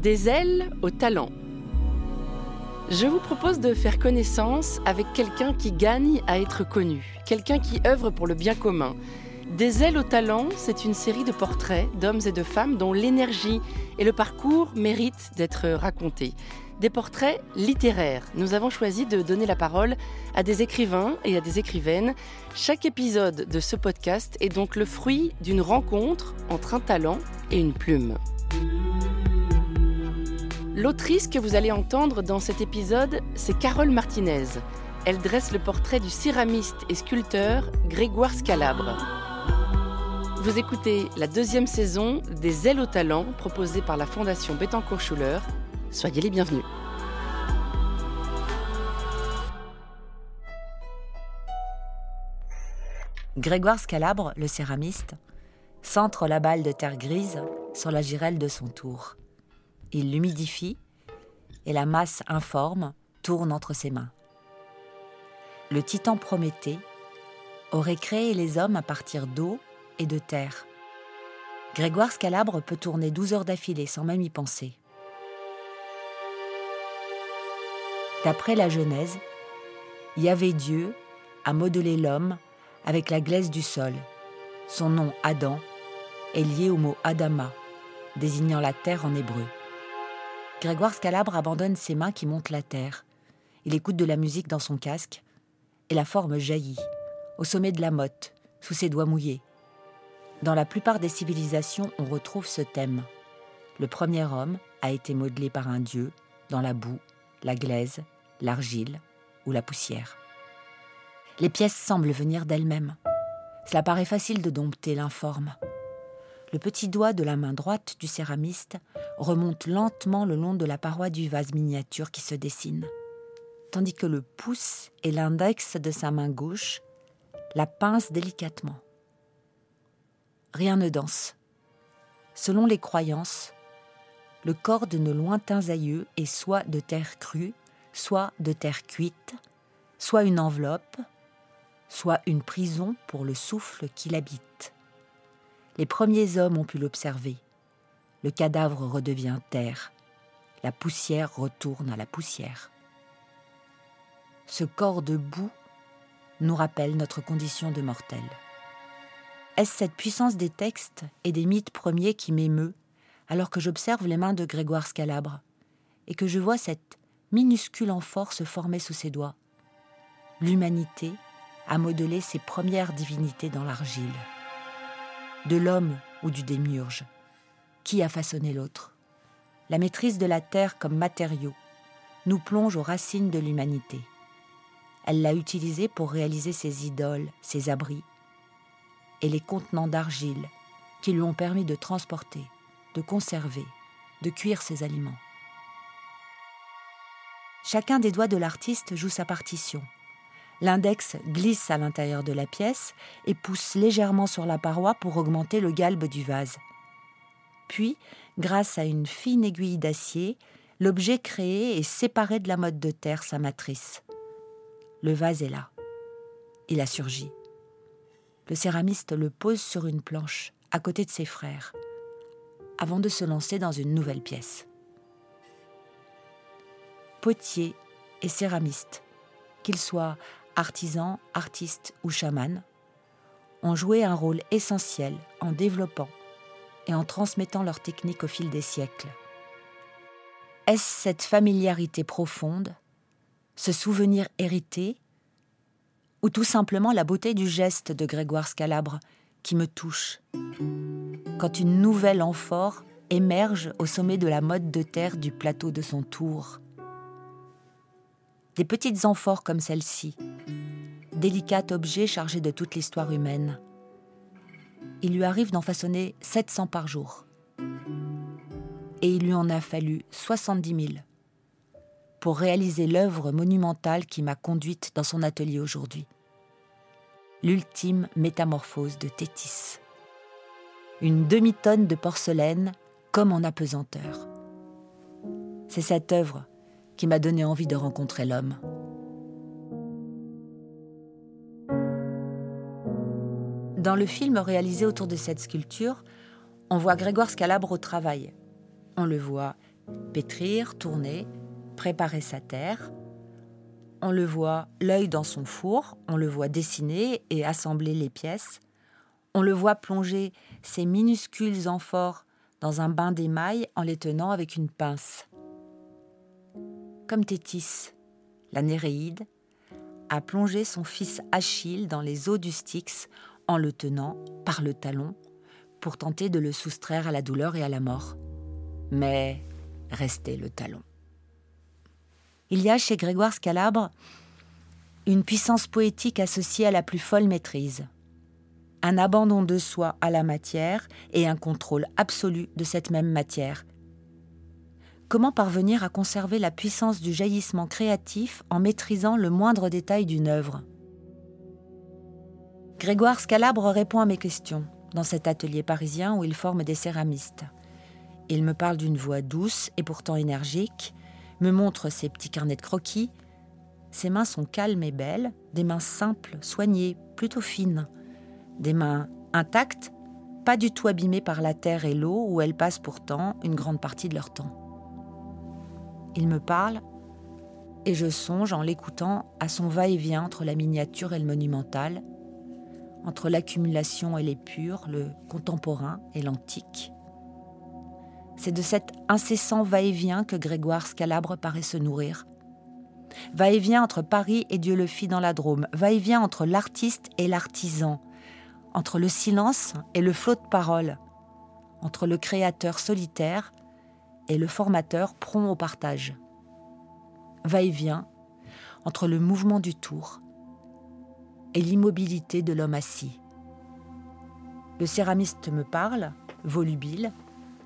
Des ailes au talent. Je vous propose de faire connaissance avec quelqu'un qui gagne à être connu, quelqu'un qui œuvre pour le bien commun. Des ailes au talent, c'est une série de portraits d'hommes et de femmes dont l'énergie et le parcours méritent d'être racontés. Des portraits littéraires. Nous avons choisi de donner la parole à des écrivains et à des écrivaines. Chaque épisode de ce podcast est donc le fruit d'une rencontre entre un talent et une plume. L'autrice que vous allez entendre dans cet épisode, c'est Carole Martinez. Elle dresse le portrait du céramiste et sculpteur Grégoire Scalabre. Vous écoutez la deuxième saison des Ailes au talent proposée par la Fondation Bettencourt-Schuller. Soyez les bienvenus. Grégoire Scalabre, le céramiste, centre la balle de terre grise sur la girelle de son tour. Il l'humidifie et la masse informe tourne entre ses mains. Le titan Prométhée aurait créé les hommes à partir d'eau et de terre. Grégoire Scalabre peut tourner 12 heures d'affilée sans même y penser. D'après la Genèse, Yahvé Dieu a modelé l'homme avec la glaise du sol. Son nom Adam est lié au mot Adama, désignant la terre en hébreu. Grégoire Scalabre abandonne ses mains qui montent la terre. Il écoute de la musique dans son casque et la forme jaillit, au sommet de la motte, sous ses doigts mouillés. Dans la plupart des civilisations, on retrouve ce thème. Le premier homme a été modelé par un dieu dans la boue, la glaise, l'argile ou la poussière. Les pièces semblent venir d'elles-mêmes. Cela paraît facile de dompter l'informe. Le petit doigt de la main droite du céramiste remonte lentement le long de la paroi du vase miniature qui se dessine, tandis que le pouce et l'index de sa main gauche la pincent délicatement. Rien ne danse. Selon les croyances, le corps de nos lointains aïeux est soit de terre crue, soit de terre cuite, soit une enveloppe, soit une prison pour le souffle qui l'habite. Les premiers hommes ont pu l'observer. Le cadavre redevient terre. La poussière retourne à la poussière. Ce corps de boue nous rappelle notre condition de mortel. Est-ce cette puissance des textes et des mythes premiers qui m'émeut alors que j'observe les mains de Grégoire Scalabre et que je vois cette minuscule amphore se former sous ses doigts? L'humanité a modelé ses premières divinités dans l'argile de l'homme ou du démiurge Qui a façonné l'autre? La maîtrise de la terre comme matériau nous plonge aux racines de l'humanité. Elle l'a utilisée pour réaliser ses idoles, ses abris et les contenants d'argile qui lui ont permis de transporter, de conserver, de cuire ses aliments. Chacun des doigts de l'artiste joue sa partition, L'index glisse à l'intérieur de la pièce et pousse légèrement sur la paroi pour augmenter le galbe du vase. Puis, grâce à une fine aiguille d'acier, l'objet créé est séparé de la motte de terre, sa matrice. Le vase est là. Il a surgi. Le céramiste le pose sur une planche, à côté de ses frères, avant de se lancer dans une nouvelle pièce. Potier et céramiste, qu'ils soient artisans, artistes ou chamans, ont joué un rôle essentiel en développant et en transmettant leurs techniques au fil des siècles. Est-ce cette familiarité profonde, ce souvenir hérité, ou tout simplement la beauté du geste de Grégoire Scalabre qui me touche quand une nouvelle amphore émerge au sommet de la mode de terre du plateau de son tour? Des petites amphores comme celle-ci, délicat objet chargé de toute l'histoire humaine. Il lui arrive d'en façonner 700 par jour. Et il lui en a fallu 70 000 pour réaliser l'œuvre monumentale qui m'a conduite dans son atelier aujourd'hui. L'ultime métamorphose de Tétis. Une demi-tonne de porcelaine comme en apesanteur. C'est cette œuvre qui m'a donné envie de rencontrer l'homme. Dans le film réalisé autour de cette sculpture, on voit Grégoire Scalabre au travail. On le voit pétrir, tourner, préparer sa terre. On le voit l'œil dans son four, on le voit dessiner et assembler les pièces. On le voit plonger ses minuscules amphores dans un bain d'émail en les tenant avec une pince. Comme Tétis, la Néréide, a plongé son fils Achille dans les eaux du Styx en le tenant par le talon pour tenter de le soustraire à la douleur et à la mort. Mais restait le talon. Il y a chez Grégoire Scalabre une puissance poétique associée à la plus folle maîtrise, un abandon de soi à la matière et un contrôle absolu de cette même matière. Comment parvenir à conserver la puissance du jaillissement créatif en maîtrisant le moindre détail d'une œuvre? Grégoire Scalabre répond à mes questions dans cet atelier parisien où il forme des céramistes. Il me parle d'une voix douce et pourtant énergique, me montre ses petits carnets de croquis. Ses mains sont calmes et belles, des mains simples, soignées, plutôt fines. Des mains intactes, pas du tout abîmées par la terre et l'eau où elles passent pourtant une grande partie de leur temps. Il me parle et je songe en l'écoutant à son va-et-vient entre la miniature et le monumental, entre l'accumulation et l'épure, le contemporain et l'antique. C'est de cet incessant va-et-vient que Grégoire Scalabre paraît se nourrir. Va-et-vient entre Paris et Dieu le fit dans la Drôme, va-et-vient entre l'artiste et l'artisan, entre le silence et le flot de parole, entre le créateur solitaire et le formateur prompt au partage. Va-et-vient entre le mouvement du tour et l'immobilité de l'homme assis. Le céramiste me parle, volubile,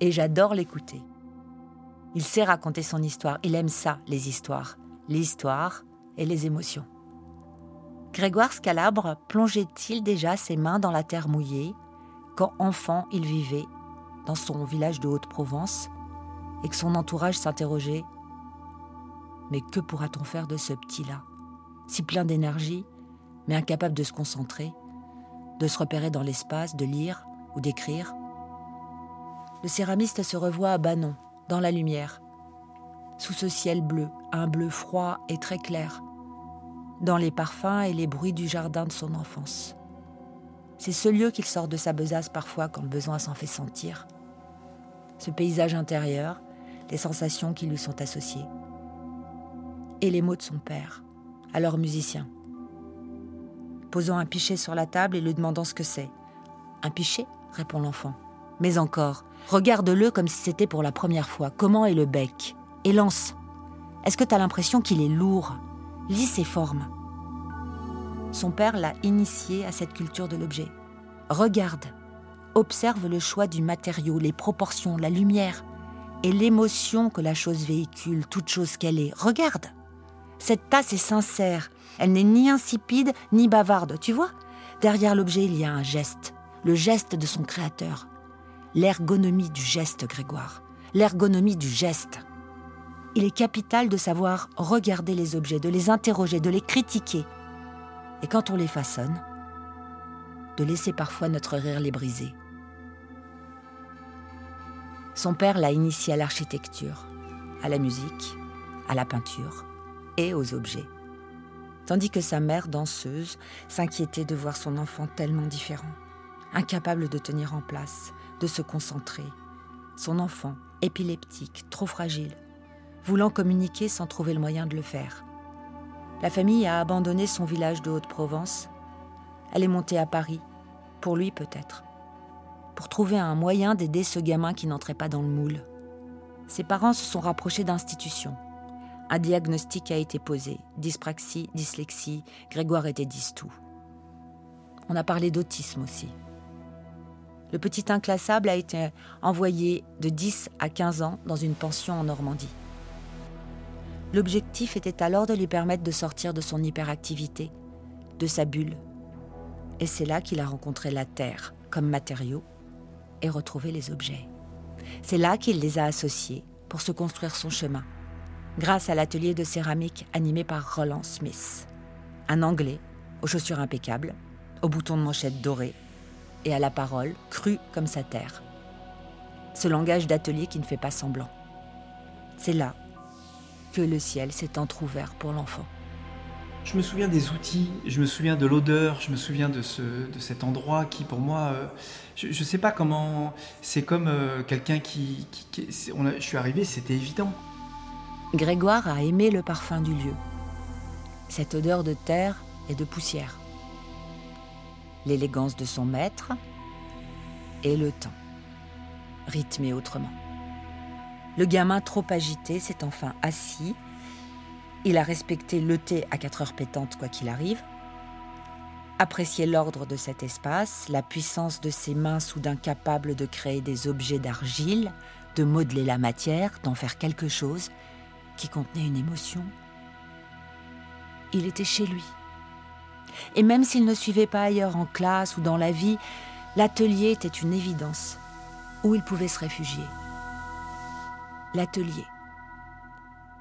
et j'adore l'écouter. Il sait raconter son histoire, il aime ça, les histoires, l'histoire et les émotions. Grégoire Scalabre plongeait-il déjà ses mains dans la terre mouillée quand enfant il vivait dans son village de Haute-Provence et que son entourage s'interrogeait Mais que pourra-t-on faire de ce petit-là Si plein d'énergie, mais incapable de se concentrer, de se repérer dans l'espace, de lire ou d'écrire. Le céramiste se revoit à Banon, dans la lumière, sous ce ciel bleu, un bleu froid et très clair, dans les parfums et les bruits du jardin de son enfance. C'est ce lieu qu'il sort de sa besace parfois quand le besoin s'en fait sentir. Ce paysage intérieur, les sensations qui lui sont associées. Et les mots de son père, alors musicien posant un pichet sur la table et lui demandant ce que c'est. Un pichet? répond l'enfant. Mais encore, regarde-le comme si c'était pour la première fois. Comment est le bec? Et lance. Est-ce que tu as l'impression qu'il est lourd? Lis ses formes. Son père l'a initié à cette culture de l'objet. Regarde, observe le choix du matériau, les proportions, la lumière et l'émotion que la chose véhicule, toute chose qu'elle est. Regarde. Cette tasse est sincère, elle n'est ni insipide ni bavarde, tu vois Derrière l'objet, il y a un geste, le geste de son créateur. L'ergonomie du geste, Grégoire. L'ergonomie du geste. Il est capital de savoir regarder les objets, de les interroger, de les critiquer. Et quand on les façonne, de laisser parfois notre rire les briser. Son père l'a initié à l'architecture, à la musique, à la peinture et aux objets tandis que sa mère, danseuse, s'inquiétait de voir son enfant tellement différent, incapable de tenir en place, de se concentrer. Son enfant, épileptique, trop fragile, voulant communiquer sans trouver le moyen de le faire. La famille a abandonné son village de Haute-Provence. Elle est montée à Paris, pour lui peut-être, pour trouver un moyen d'aider ce gamin qui n'entrait pas dans le moule. Ses parents se sont rapprochés d'institutions un diagnostic a été posé. Dyspraxie, dyslexie, Grégoire était tout. On a parlé d'autisme aussi. Le petit inclassable a été envoyé de 10 à 15 ans dans une pension en Normandie. L'objectif était alors de lui permettre de sortir de son hyperactivité, de sa bulle. Et c'est là qu'il a rencontré la Terre comme matériau et retrouvé les objets. C'est là qu'il les a associés pour se construire son chemin grâce à l'atelier de céramique animé par Roland Smith. Un Anglais, aux chaussures impeccables, aux boutons de manchette dorés et à la parole crue comme sa terre. Ce langage d'atelier qui ne fait pas semblant. C'est là que le ciel s'est entr'ouvert pour l'enfant. Je me souviens des outils, je me souviens de l'odeur, je me souviens de, ce, de cet endroit qui, pour moi, euh, je ne sais pas comment. C'est comme euh, quelqu'un qui. je suis arrivé, c'était évident. Grégoire a aimé le parfum du lieu. Cette odeur de terre et de poussière. L'élégance de son maître et le temps, rythmé autrement. Le gamin trop agité s'est enfin assis il a respecté le thé à 4 heures pétantes quoi qu'il arrive, apprécié l'ordre de cet espace, la puissance de ses mains soudain capables de créer des objets d'argile, de modeler la matière, d'en faire quelque chose qui contenait une émotion. Il était chez lui. Et même s'il ne suivait pas ailleurs en classe ou dans la vie, l'atelier était une évidence où il pouvait se réfugier. L'atelier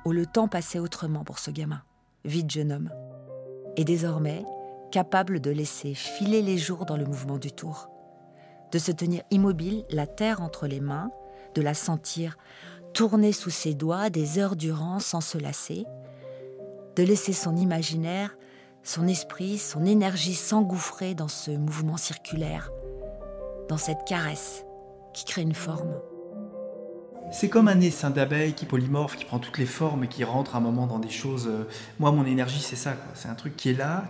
où le temps passait autrement pour ce gamin, vide jeune homme. Et désormais, capable de laisser filer les jours dans le mouvement du tour, de se tenir immobile, la terre entre les mains, de la sentir tourner sous ses doigts des heures durant sans se lasser, de laisser son imaginaire, son esprit, son énergie s'engouffrer dans ce mouvement circulaire, dans cette caresse qui crée une forme. C'est comme un essaim d'abeille qui polymorphe, qui prend toutes les formes et qui rentre à un moment dans des choses. Euh, moi, mon énergie, c'est ça. C'est un truc qui est là.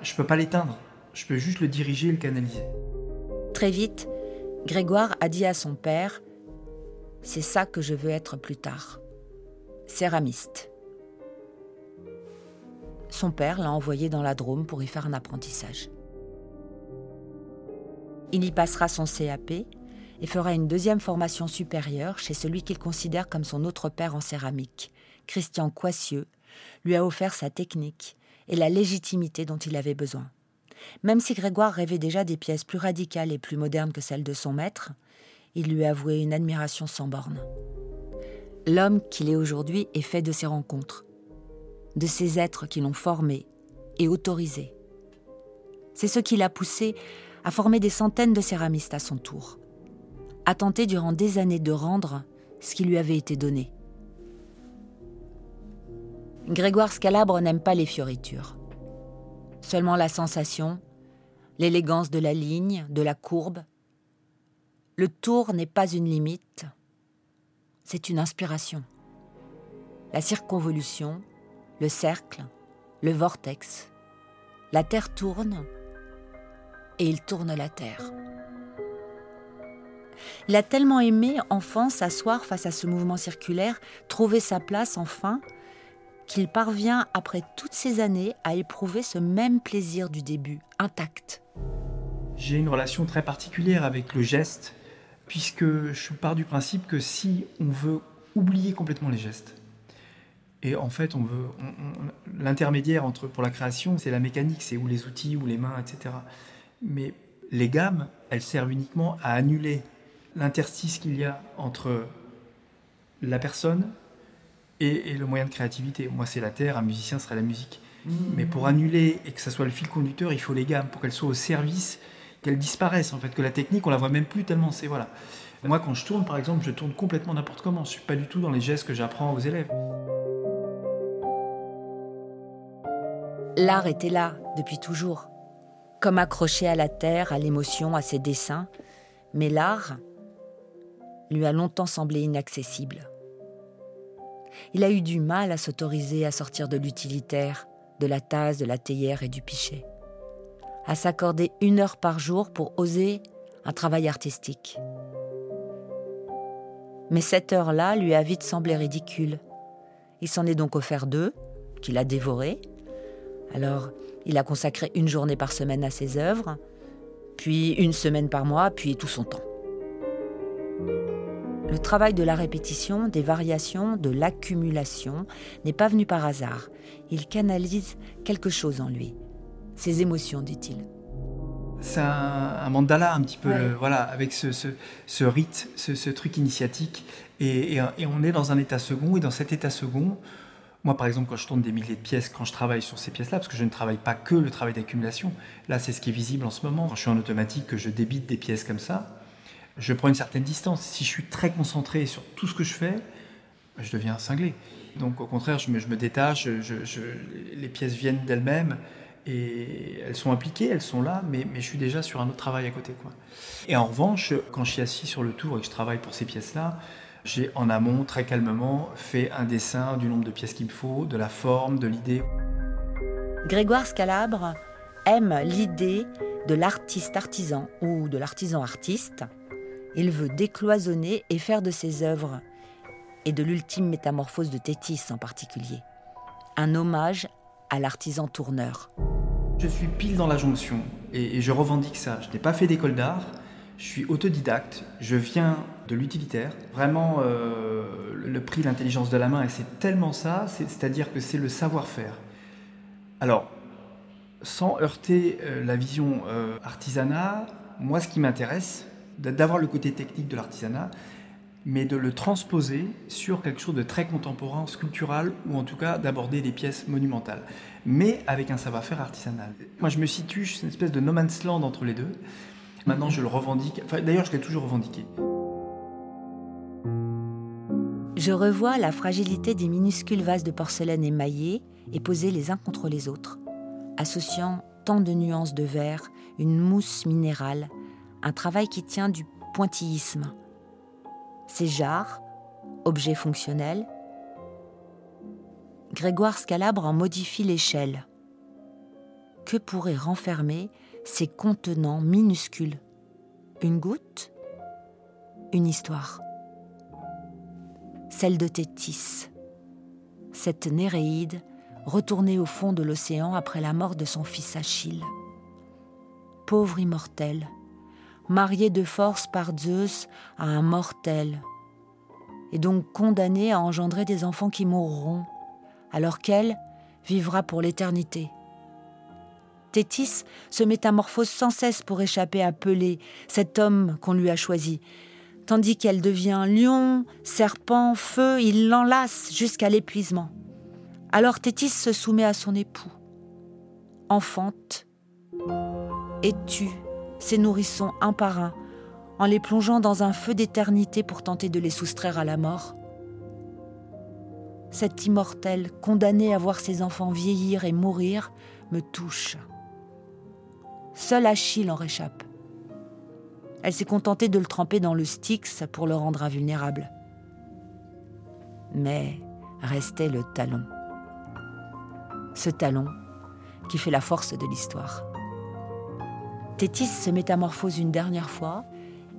Je peux pas l'éteindre. Je peux juste le diriger et le canaliser. Très vite, Grégoire a dit à son père C'est ça que je veux être plus tard. Céramiste. Son père l'a envoyé dans la Drôme pour y faire un apprentissage. Il y passera son CAP et fera une deuxième formation supérieure chez celui qu'il considère comme son autre père en céramique. Christian Coissieux lui a offert sa technique et la légitimité dont il avait besoin. Même si Grégoire rêvait déjà des pièces plus radicales et plus modernes que celles de son maître, il lui avouait une admiration sans borne. L'homme qu'il est aujourd'hui est fait de ces rencontres, de ces êtres qui l'ont formé et autorisé. C'est ce qui l'a poussé à former des centaines de céramistes à son tour a tenté durant des années de rendre ce qui lui avait été donné. Grégoire Scalabre n'aime pas les fioritures. Seulement la sensation, l'élégance de la ligne, de la courbe. Le tour n'est pas une limite, c'est une inspiration. La circonvolution, le cercle, le vortex. La Terre tourne et il tourne la Terre. Il a tellement aimé, enfant, s'asseoir face à ce mouvement circulaire, trouver sa place enfin, qu'il parvient, après toutes ces années, à éprouver ce même plaisir du début, intact. J'ai une relation très particulière avec le geste, puisque je pars du principe que si on veut oublier complètement les gestes, et en fait, on veut l'intermédiaire entre pour la création, c'est la mécanique, c'est ou les outils ou les mains, etc. Mais les gammes, elles servent uniquement à annuler l'interstice qu'il y a entre la personne et, le moyen de créativité. Moi, c'est la terre, un musicien serait la musique. Mmh. Mais pour annuler et que ça soit le fil conducteur, il faut les gammes pour qu'elles soient au service, qu'elles disparaissent en fait, que la technique, on la voit même plus tellement c'est voilà. Moi, quand je tourne, par exemple, je tourne complètement n'importe comment. Je suis pas du tout dans les gestes que j'apprends aux élèves. L'art était là depuis toujours, comme accroché à la terre, à l'émotion, à ses dessins. Mais l'art, lui a longtemps semblé inaccessible. Il a eu du mal à s'autoriser à sortir de l'utilitaire, de la tasse, de la théière et du pichet, à s'accorder une heure par jour pour oser un travail artistique. Mais cette heure-là lui a vite semblé ridicule. Il s'en est donc offert deux, qu'il a dévorées. Alors, il a consacré une journée par semaine à ses œuvres, puis une semaine par mois, puis tout son temps. Le travail de la répétition, des variations, de l'accumulation n'est pas venu par hasard. Il canalise quelque chose en lui. Ses émotions, dit-il. C'est un, mandala un petit peu, voilà, avec ce, ce, rite, ce, truc initiatique. Et, on est dans un état second, et dans cet état second, moi par exemple, quand je tourne des milliers de pièces, quand je travaille sur ces pièces-là, parce que je ne travaille pas que le travail d'accumulation, là c'est ce qui est visible en ce moment. Quand je suis en automatique, que je débite des pièces comme ça, je prends une certaine distance. Si je suis très concentré sur tout ce que je fais, je deviens cinglé. Donc au contraire, je me, détache, les pièces viennent d'elles-mêmes et elles sont impliquées, elles sont là, mais, je suis déjà sur un autre travail à côté. Et en revanche, quand je suis assis sur le tour et que je travaille pour ces pièces-là, j'ai en amont, très calmement, fait un dessin du nombre de pièces qu'il me faut, de la forme, de l'idée. Grégoire Scalabre aime l'idée de l'artiste artisan ou de l'artisan artiste. Il veut décloisonner et faire de ses œuvres, et de l'ultime métamorphose de Tétis en particulier, un hommage à l'artisan tourneur. Je suis pile dans la jonction et, je revendique ça. Je n'ai pas fait d'école d'art, je suis autodidacte, je viens de l'utilitaire. Vraiment, euh, le prix l'intelligence de la main, et c'est tellement ça, c'est-à-dire que c'est le savoir-faire. Alors, sans heurter euh, la vision euh, artisanat, moi ce qui m'intéresse, d'avoir le côté technique de l'artisanat, mais de le transposer sur quelque chose de très contemporain, sculptural, ou en tout cas d'aborder des pièces monumentales, mais avec un savoir-faire artisanal. Moi je me situe, c'est une espèce de no man's land entre les deux. Maintenant je le revendique, enfin, d'ailleurs je l'ai toujours revendiqué. Je revois la fragilité des minuscules vases de porcelaine émaillés et posés les uns contre les autres associant tant de nuances de verre, une mousse minérale, un travail qui tient du pointillisme. Ces jarres, objets fonctionnels, Grégoire Scalabre en modifie l'échelle. Que pourraient renfermer ces contenants minuscules? Une goutte? Une histoire? Celle de Tétis, cette Néréide retourné au fond de l'océan après la mort de son fils Achille. Pauvre immortel, marié de force par Zeus à un mortel, et donc condamné à engendrer des enfants qui mourront, alors qu'elle vivra pour l'éternité. Tétis se métamorphose sans cesse pour échapper à Pelé, cet homme qu'on lui a choisi. Tandis qu'elle devient lion, serpent, feu, il l'enlace jusqu'à l'épuisement. Alors Tétis se soumet à son époux, enfante et tue ses nourrissons un par un en les plongeant dans un feu d'éternité pour tenter de les soustraire à la mort. Cet immortel, condamné à voir ses enfants vieillir et mourir, me touche. Seul Achille en réchappe. Elle s'est contentée de le tremper dans le Styx pour le rendre invulnérable. Mais restait le talon ce talon qui fait la force de l'histoire. Tétis se métamorphose une dernière fois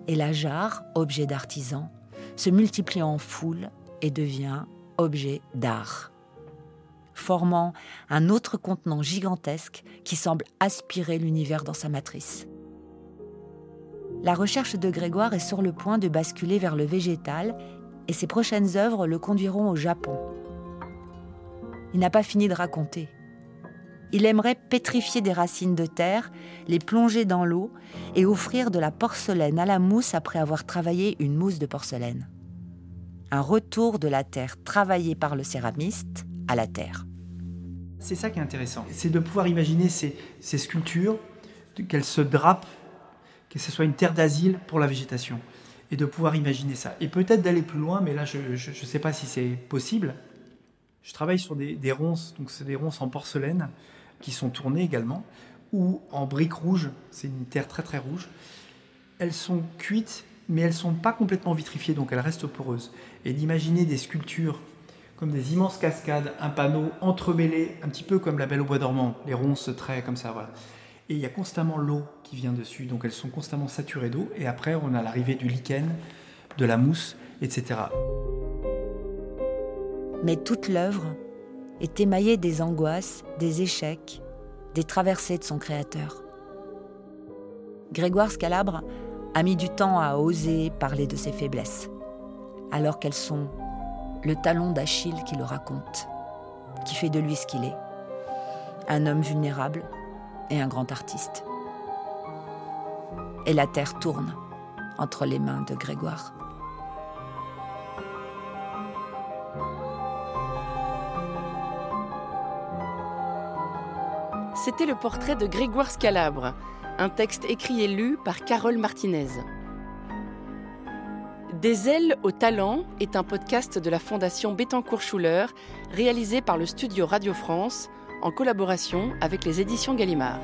et la jarre, objet d'artisan, se multiplie en foule et devient objet d'art, formant un autre contenant gigantesque qui semble aspirer l'univers dans sa matrice. La recherche de Grégoire est sur le point de basculer vers le végétal et ses prochaines œuvres le conduiront au Japon, il n'a pas fini de raconter. Il aimerait pétrifier des racines de terre, les plonger dans l'eau et offrir de la porcelaine à la mousse après avoir travaillé une mousse de porcelaine. Un retour de la terre travaillée par le céramiste à la terre. C'est ça qui est intéressant, c'est de pouvoir imaginer ces, sculptures, qu'elles se drapent, que ce soit une terre d'asile pour la végétation, et de pouvoir imaginer ça. Et peut-être d'aller plus loin, mais là je ne sais pas si c'est possible, je travaille sur des, ronces, donc c'est des ronces en porcelaine qui sont tournées également, ou en briques rouges, c'est une terre très très rouge. Elles sont cuites, mais elles sont pas complètement vitrifiées, donc elles restent poreuses. Et d'imaginer des sculptures comme des immenses cascades, un panneau entremêlé, un petit peu comme la Belle au bois dormant, les ronces traits comme ça, voilà. Et il y a constamment l'eau qui vient dessus, donc elles sont constamment saturées d'eau. Et après, on a l'arrivée du lichen, de la mousse, etc mais toute l'œuvre est émaillée des angoisses, des échecs, des traversées de son créateur. Grégoire Scalabre a mis du temps à oser parler de ses faiblesses, alors qu'elles sont le talon d'Achille qui le raconte, qui fait de lui ce qu'il est, un homme vulnérable et un grand artiste. Et la terre tourne entre les mains de Grégoire. C'était le portrait de Grégoire Scalabre, un texte écrit et lu par Carole Martinez. Des ailes au talent est un podcast de la Fondation Bettencourt-Schuller réalisé par le studio Radio France en collaboration avec les éditions Gallimard.